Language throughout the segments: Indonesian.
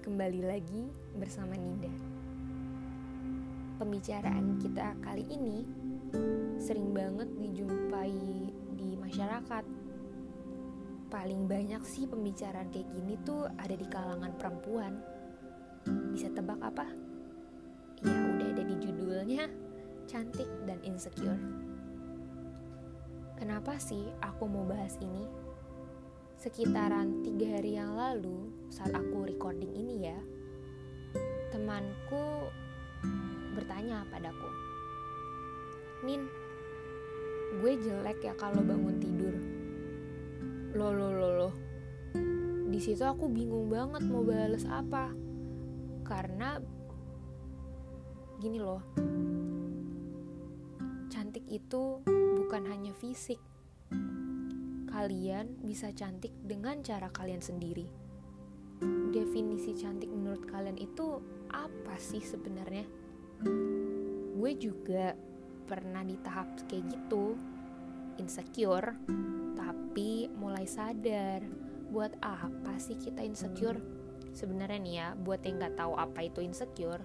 kembali lagi bersama Ninda. Pembicaraan kita kali ini sering banget dijumpai di masyarakat. Paling banyak sih pembicaraan kayak gini tuh ada di kalangan perempuan. Bisa tebak apa? Ya udah ada di judulnya, cantik dan insecure. Kenapa sih aku mau bahas ini? Sekitaran tiga hari yang lalu, saat aku recording ini ya, temanku bertanya padaku, Nin, gue jelek ya kalau bangun tidur. Loh, loh, loh, loh. Di situ aku bingung banget mau bales apa. Karena gini loh, cantik itu bukan hanya fisik, kalian bisa cantik dengan cara kalian sendiri. Definisi cantik menurut kalian itu apa sih sebenarnya? Gue juga pernah di tahap kayak gitu, insecure, tapi mulai sadar buat apa sih kita insecure? Sebenarnya nih ya, buat yang nggak tahu apa itu insecure,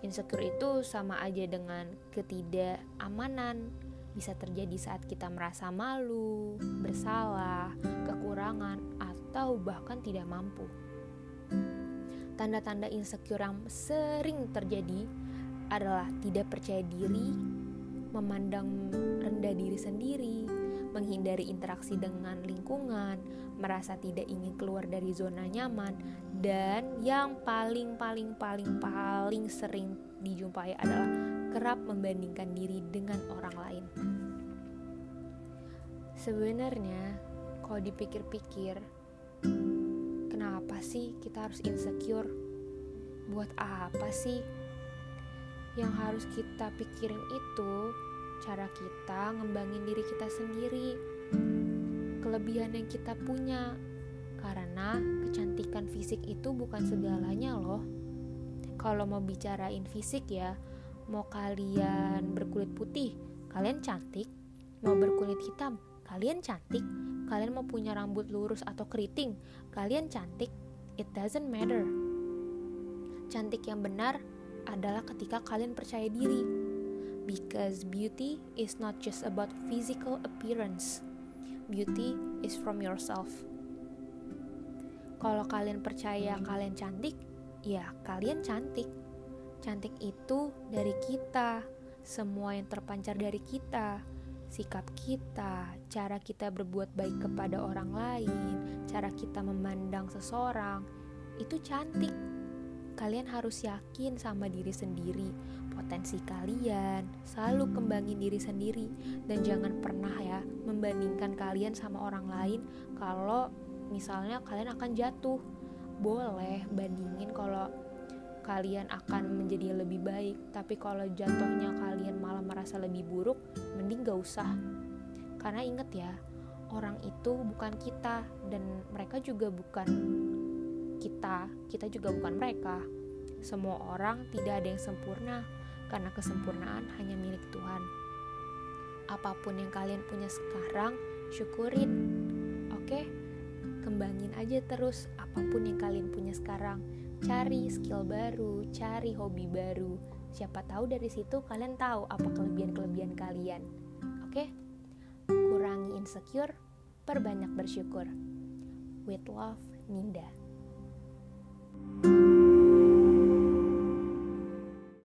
insecure itu sama aja dengan ketidakamanan, bisa terjadi saat kita merasa malu, bersalah, kekurangan, atau bahkan tidak mampu. Tanda-tanda insecure yang sering terjadi adalah tidak percaya diri, memandang rendah diri sendiri, menghindari interaksi dengan lingkungan, merasa tidak ingin keluar dari zona nyaman, dan yang paling paling paling paling sering dijumpai adalah kerap membandingkan diri dengan orang lain. Sebenarnya, kalau dipikir-pikir, kenapa sih kita harus insecure? Buat apa sih? Yang harus kita pikirin itu cara kita ngembangin diri kita sendiri, kelebihan yang kita punya, karena kecantikan fisik itu bukan segalanya, loh. Kalau mau bicarain fisik, ya, Mau kalian berkulit putih, kalian cantik. Mau berkulit hitam, kalian cantik. Kalian mau punya rambut lurus atau keriting, kalian cantik. It doesn't matter. Cantik yang benar adalah ketika kalian percaya diri. Because beauty is not just about physical appearance. Beauty is from yourself. Kalau kalian percaya kalian cantik, ya kalian cantik Cantik itu dari kita, semua yang terpancar dari kita, sikap kita, cara kita berbuat baik kepada orang lain, cara kita memandang seseorang, itu cantik. Kalian harus yakin sama diri sendiri, potensi kalian, selalu kembangin diri sendiri, dan jangan pernah ya membandingkan kalian sama orang lain kalau misalnya kalian akan jatuh. Boleh bandingin kalau kalian akan menjadi lebih baik. Tapi kalau jatuhnya kalian malah merasa lebih buruk mending gak usah. Karena inget ya orang itu bukan kita dan mereka juga bukan kita. Kita juga bukan mereka. Semua orang tidak ada yang sempurna karena kesempurnaan hanya milik Tuhan. Apa pun yang kalian punya sekarang syukurin oke? Kembangin aja terus apa pun yang kalian punya sekarang cari skill baru, cari hobi baru. Siapa tahu dari situ kalian tahu apa kelebihan-kelebihan kalian. Oke? Kurangi insecure, perbanyak bersyukur. With love, Ninda. thank you